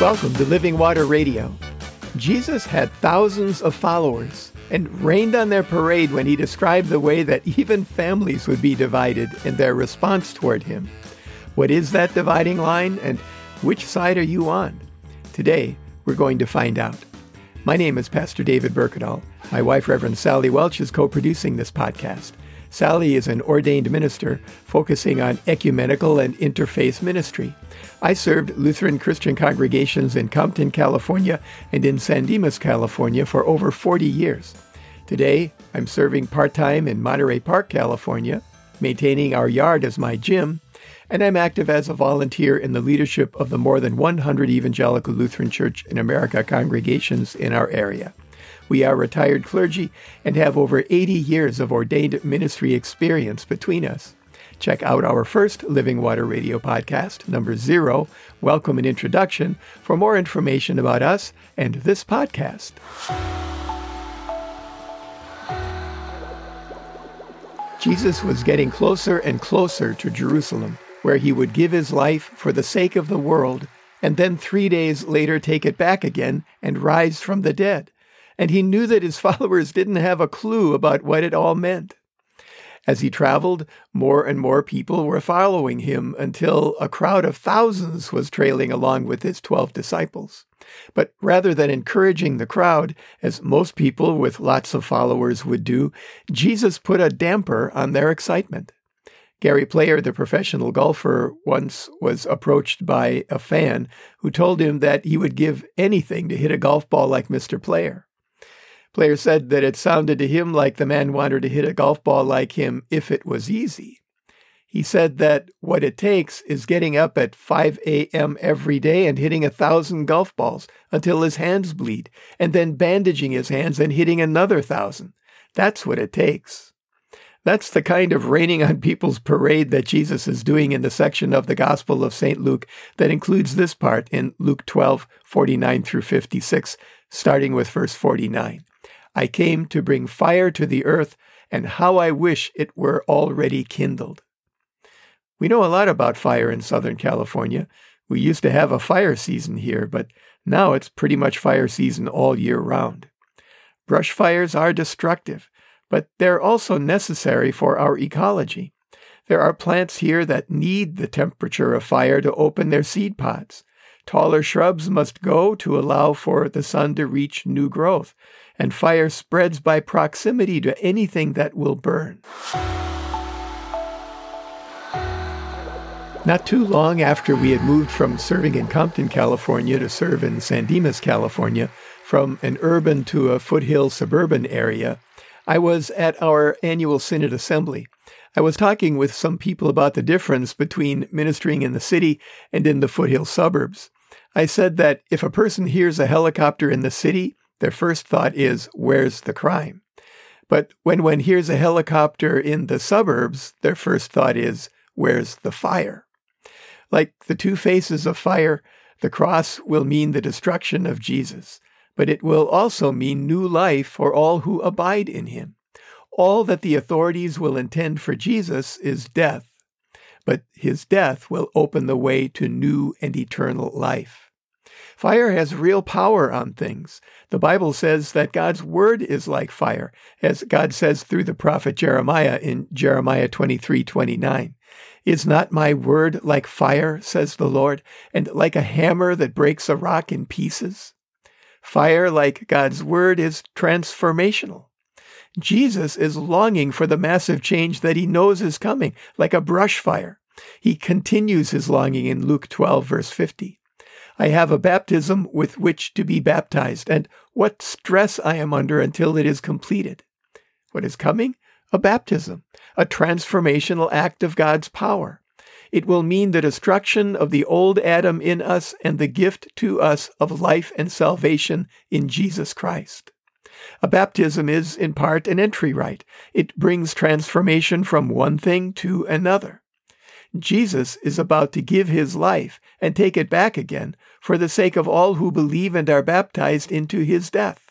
Welcome to Living Water Radio. Jesus had thousands of followers and rained on their parade when he described the way that even families would be divided in their response toward him. What is that dividing line and which side are you on? Today, we're going to find out. My name is Pastor David Berkedal. My wife, Reverend Sally Welch, is co producing this podcast. Sally is an ordained minister focusing on ecumenical and interfaith ministry. I served Lutheran Christian congregations in Compton, California, and in San Dimas, California for over 40 years. Today, I'm serving part time in Monterey Park, California, maintaining our yard as my gym, and I'm active as a volunteer in the leadership of the more than 100 Evangelical Lutheran Church in America congregations in our area. We are retired clergy and have over 80 years of ordained ministry experience between us. Check out our first Living Water Radio podcast, number zero, Welcome and Introduction, for more information about us and this podcast. Jesus was getting closer and closer to Jerusalem, where he would give his life for the sake of the world, and then three days later take it back again and rise from the dead and he knew that his followers didn't have a clue about what it all meant. As he traveled, more and more people were following him until a crowd of thousands was trailing along with his twelve disciples. But rather than encouraging the crowd, as most people with lots of followers would do, Jesus put a damper on their excitement. Gary Player, the professional golfer, once was approached by a fan who told him that he would give anything to hit a golf ball like Mr. Player. Player said that it sounded to him like the man wanted to hit a golf ball like him if it was easy. He said that what it takes is getting up at 5 a.m. every day and hitting a thousand golf balls until his hands bleed, and then bandaging his hands and hitting another thousand. That's what it takes. That's the kind of raining on people's parade that Jesus is doing in the section of the Gospel of St. Luke that includes this part in Luke 12, 49 through 56, starting with verse 49. I came to bring fire to the earth, and how I wish it were already kindled. We know a lot about fire in Southern California. We used to have a fire season here, but now it's pretty much fire season all year round. Brush fires are destructive, but they're also necessary for our ecology. There are plants here that need the temperature of fire to open their seed pods. Taller shrubs must go to allow for the sun to reach new growth, and fire spreads by proximity to anything that will burn. Not too long after we had moved from serving in Compton, California to serve in San Dimas, California, from an urban to a foothill suburban area, I was at our annual Synod Assembly. I was talking with some people about the difference between ministering in the city and in the foothill suburbs. I said that if a person hears a helicopter in the city, their first thought is, where's the crime? But when one hears a helicopter in the suburbs, their first thought is, where's the fire? Like the two faces of fire, the cross will mean the destruction of Jesus, but it will also mean new life for all who abide in him. All that the authorities will intend for Jesus is death, but his death will open the way to new and eternal life. Fire has real power on things. The Bible says that God's word is like fire, as God says through the prophet Jeremiah in Jeremiah 23 29. Is not my word like fire, says the Lord, and like a hammer that breaks a rock in pieces? Fire, like God's word, is transformational. Jesus is longing for the massive change that he knows is coming, like a brush fire. He continues his longing in Luke 12, verse 50. I have a baptism with which to be baptized, and what stress I am under until it is completed. What is coming? A baptism, a transformational act of God's power. It will mean the destruction of the old Adam in us and the gift to us of life and salvation in Jesus Christ. A baptism is, in part, an entry rite. It brings transformation from one thing to another. Jesus is about to give his life and take it back again for the sake of all who believe and are baptized into his death.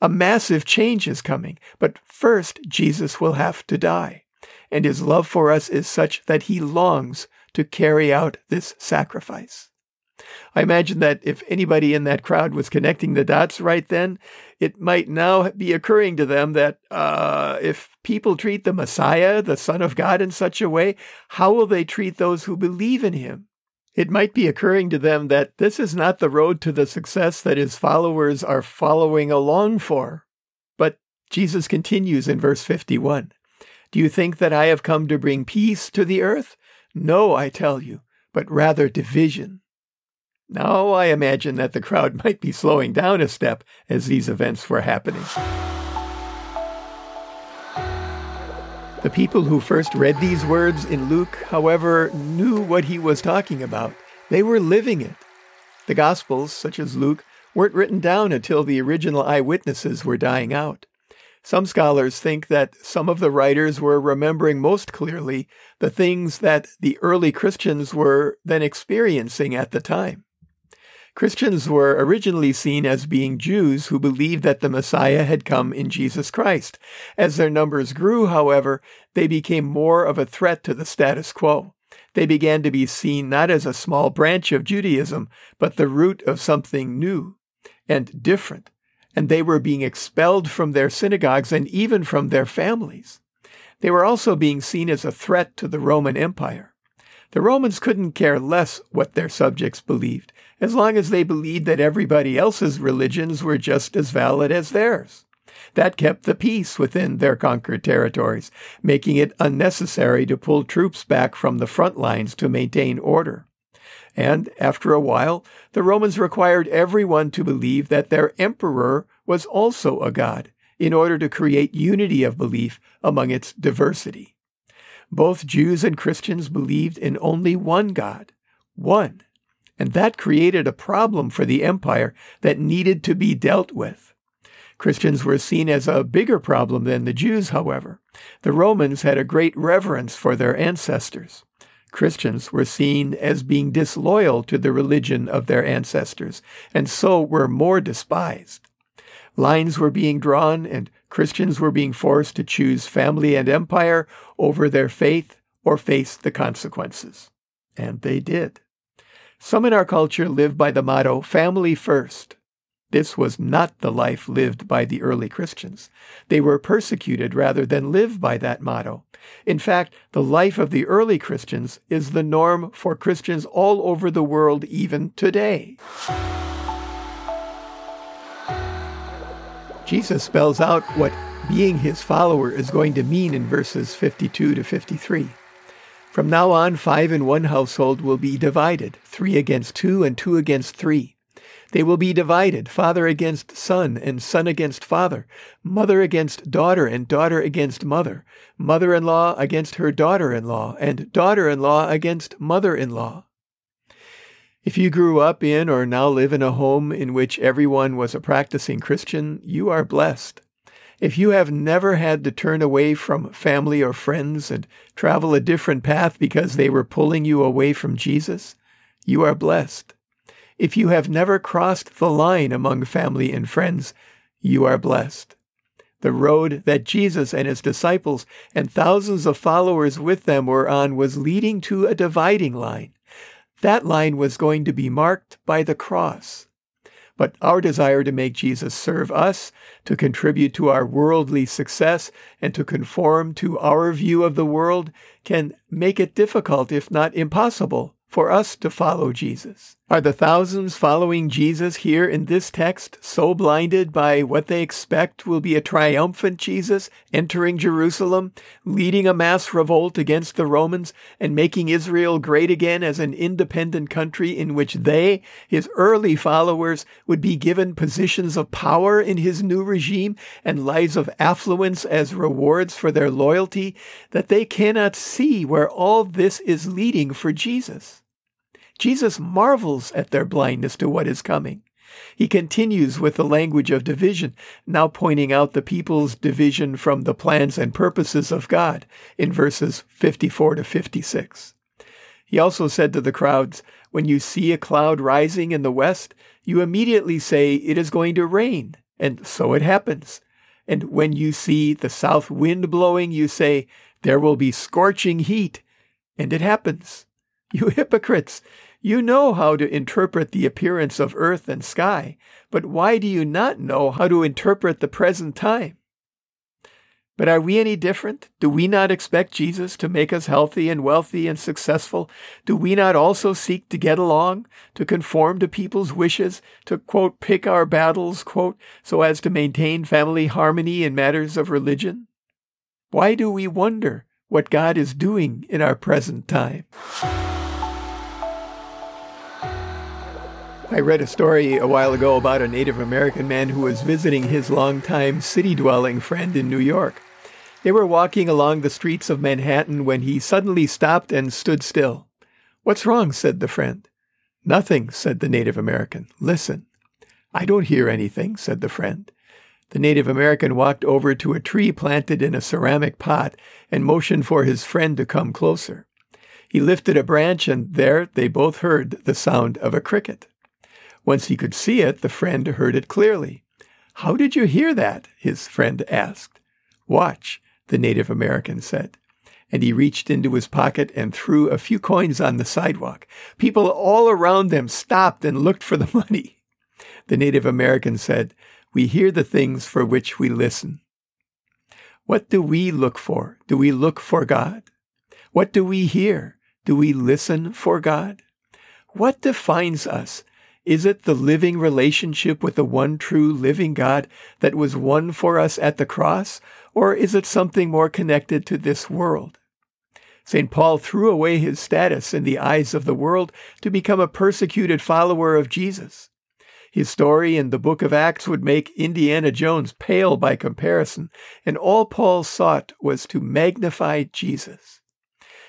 A massive change is coming, but first Jesus will have to die, and his love for us is such that he longs to carry out this sacrifice. I imagine that if anybody in that crowd was connecting the dots right then, it might now be occurring to them that uh, if people treat the Messiah, the Son of God, in such a way, how will they treat those who believe in him? It might be occurring to them that this is not the road to the success that his followers are following along for. But Jesus continues in verse 51 Do you think that I have come to bring peace to the earth? No, I tell you, but rather division. Now I imagine that the crowd might be slowing down a step as these events were happening. The people who first read these words in Luke, however, knew what he was talking about. They were living it. The Gospels, such as Luke, weren't written down until the original eyewitnesses were dying out. Some scholars think that some of the writers were remembering most clearly the things that the early Christians were then experiencing at the time. Christians were originally seen as being Jews who believed that the Messiah had come in Jesus Christ. As their numbers grew, however, they became more of a threat to the status quo. They began to be seen not as a small branch of Judaism, but the root of something new and different. And they were being expelled from their synagogues and even from their families. They were also being seen as a threat to the Roman Empire. The Romans couldn't care less what their subjects believed as long as they believed that everybody else's religions were just as valid as theirs. That kept the peace within their conquered territories, making it unnecessary to pull troops back from the front lines to maintain order. And after a while, the Romans required everyone to believe that their emperor was also a god in order to create unity of belief among its diversity. Both Jews and Christians believed in only one God, one and that created a problem for the empire that needed to be dealt with. Christians were seen as a bigger problem than the Jews, however. The Romans had a great reverence for their ancestors. Christians were seen as being disloyal to the religion of their ancestors, and so were more despised. Lines were being drawn, and Christians were being forced to choose family and empire over their faith or face the consequences. And they did. Some in our culture live by the motto, family first. This was not the life lived by the early Christians. They were persecuted rather than live by that motto. In fact, the life of the early Christians is the norm for Christians all over the world even today. Jesus spells out what being his follower is going to mean in verses 52 to 53. From now on, five in one household will be divided, three against two and two against three. They will be divided, father against son and son against father, mother against daughter and daughter against mother, mother in law against her daughter in law, and daughter in law against mother in law. If you grew up in or now live in a home in which everyone was a practicing Christian, you are blessed. If you have never had to turn away from family or friends and travel a different path because they were pulling you away from Jesus, you are blessed. If you have never crossed the line among family and friends, you are blessed. The road that Jesus and his disciples and thousands of followers with them were on was leading to a dividing line. That line was going to be marked by the cross. But our desire to make Jesus serve us, to contribute to our worldly success, and to conform to our view of the world can make it difficult, if not impossible, for us to follow Jesus. Are the thousands following Jesus here in this text so blinded by what they expect will be a triumphant Jesus entering Jerusalem, leading a mass revolt against the Romans, and making Israel great again as an independent country in which they, his early followers, would be given positions of power in his new regime and lives of affluence as rewards for their loyalty, that they cannot see where all this is leading for Jesus? Jesus marvels at their blindness to what is coming. He continues with the language of division, now pointing out the people's division from the plans and purposes of God in verses 54 to 56. He also said to the crowds, When you see a cloud rising in the west, you immediately say, It is going to rain. And so it happens. And when you see the south wind blowing, you say, There will be scorching heat. And it happens. You hypocrites! You know how to interpret the appearance of earth and sky, but why do you not know how to interpret the present time? But are we any different? Do we not expect Jesus to make us healthy and wealthy and successful? Do we not also seek to get along, to conform to people's wishes, to, quote, pick our battles, quote, so as to maintain family harmony in matters of religion? Why do we wonder what God is doing in our present time? I read a story a while ago about a Native American man who was visiting his longtime city dwelling friend in New York. They were walking along the streets of Manhattan when he suddenly stopped and stood still. What's wrong? said the friend. Nothing, said the Native American. Listen. I don't hear anything, said the friend. The Native American walked over to a tree planted in a ceramic pot and motioned for his friend to come closer. He lifted a branch, and there they both heard the sound of a cricket. Once he could see it, the friend heard it clearly. How did you hear that? his friend asked. Watch, the Native American said. And he reached into his pocket and threw a few coins on the sidewalk. People all around them stopped and looked for the money. The Native American said, We hear the things for which we listen. What do we look for? Do we look for God? What do we hear? Do we listen for God? What defines us? Is it the living relationship with the one true living God that was won for us at the cross? Or is it something more connected to this world? St. Paul threw away his status in the eyes of the world to become a persecuted follower of Jesus. His story in the book of Acts would make Indiana Jones pale by comparison, and all Paul sought was to magnify Jesus.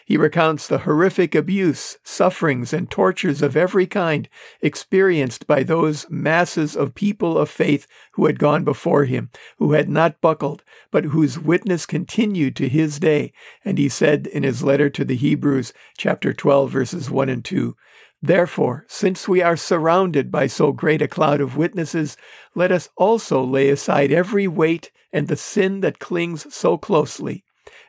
He recounts the horrific abuse, sufferings, and tortures of every kind experienced by those masses of people of faith who had gone before him, who had not buckled, but whose witness continued to his day. And he said in his letter to the Hebrews, chapter 12, verses 1 and 2, Therefore, since we are surrounded by so great a cloud of witnesses, let us also lay aside every weight and the sin that clings so closely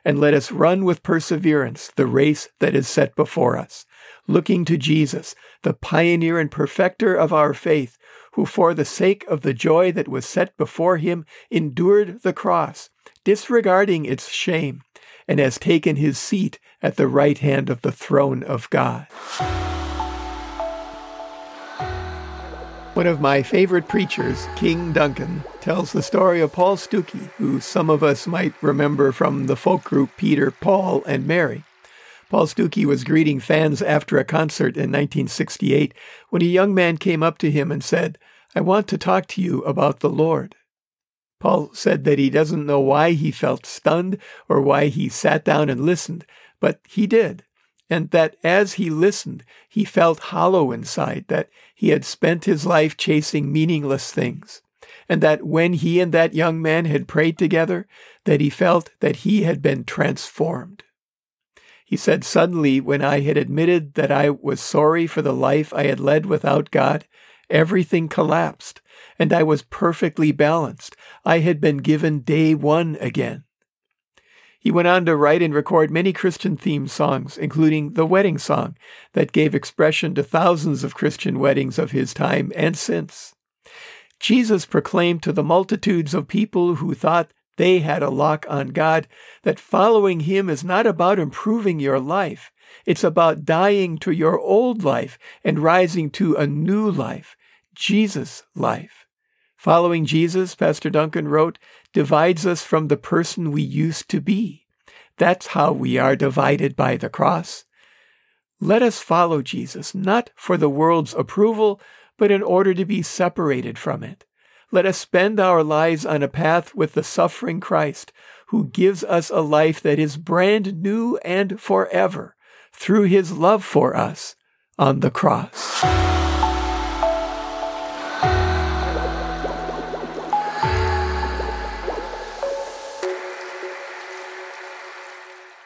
and let us run with perseverance the race that is set before us, looking to Jesus, the pioneer and perfecter of our faith, who for the sake of the joy that was set before him endured the cross, disregarding its shame, and has taken his seat at the right hand of the throne of God. One of my favorite preachers, King Duncan, tells the story of Paul Stookey, who some of us might remember from the folk group Peter, Paul, and Mary. Paul Stookey was greeting fans after a concert in 1968 when a young man came up to him and said, I want to talk to you about the Lord. Paul said that he doesn't know why he felt stunned or why he sat down and listened, but he did and that as he listened, he felt hollow inside, that he had spent his life chasing meaningless things, and that when he and that young man had prayed together, that he felt that he had been transformed. He said, Suddenly, when I had admitted that I was sorry for the life I had led without God, everything collapsed, and I was perfectly balanced. I had been given day one again. He went on to write and record many Christian themed songs, including the wedding song that gave expression to thousands of Christian weddings of his time and since. Jesus proclaimed to the multitudes of people who thought they had a lock on God that following him is not about improving your life. It's about dying to your old life and rising to a new life, Jesus' life. Following Jesus, Pastor Duncan wrote, divides us from the person we used to be. That's how we are divided by the cross. Let us follow Jesus, not for the world's approval, but in order to be separated from it. Let us spend our lives on a path with the suffering Christ, who gives us a life that is brand new and forever through his love for us on the cross.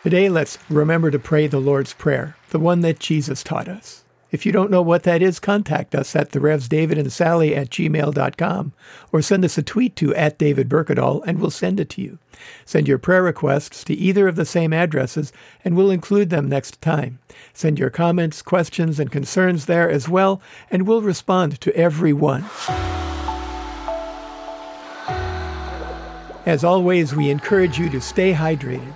Today, let's remember to pray the Lord's Prayer, the one that Jesus taught us. If you don't know what that is, contact us at the Revs David and Sally at gmail.com or send us a tweet to at David Berkedal and we'll send it to you. Send your prayer requests to either of the same addresses and we'll include them next time. Send your comments, questions, and concerns there as well, and we'll respond to every one. As always, we encourage you to stay hydrated,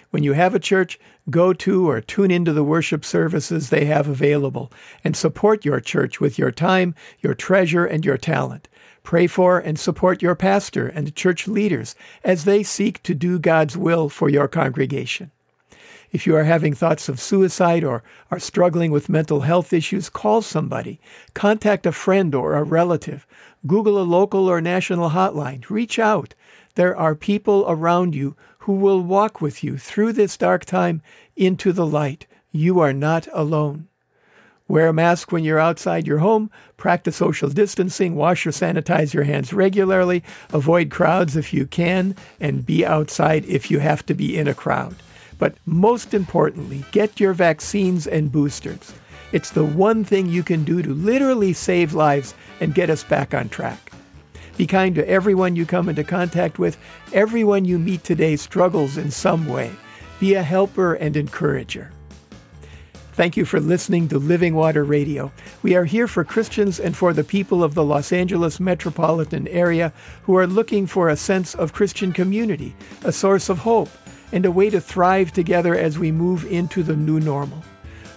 When you have a church, go to or tune into the worship services they have available and support your church with your time, your treasure, and your talent. Pray for and support your pastor and church leaders as they seek to do God's will for your congregation. If you are having thoughts of suicide or are struggling with mental health issues, call somebody. Contact a friend or a relative. Google a local or national hotline. Reach out. There are people around you who will walk with you through this dark time into the light. You are not alone. Wear a mask when you're outside your home, practice social distancing, wash or sanitize your hands regularly, avoid crowds if you can, and be outside if you have to be in a crowd. But most importantly, get your vaccines and boosters. It's the one thing you can do to literally save lives and get us back on track. Be kind to everyone you come into contact with. Everyone you meet today struggles in some way. Be a helper and encourager. Thank you for listening to Living Water Radio. We are here for Christians and for the people of the Los Angeles metropolitan area who are looking for a sense of Christian community, a source of hope, and a way to thrive together as we move into the new normal.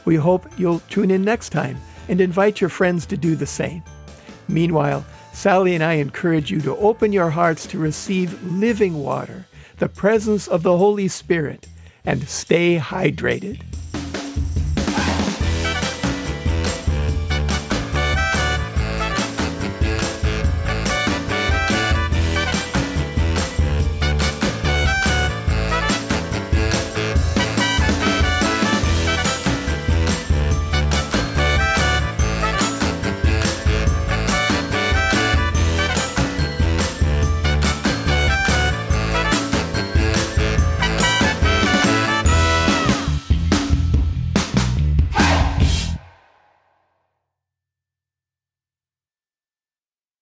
We hope you'll tune in next time and invite your friends to do the same. Meanwhile, Sally and I encourage you to open your hearts to receive living water, the presence of the Holy Spirit, and stay hydrated.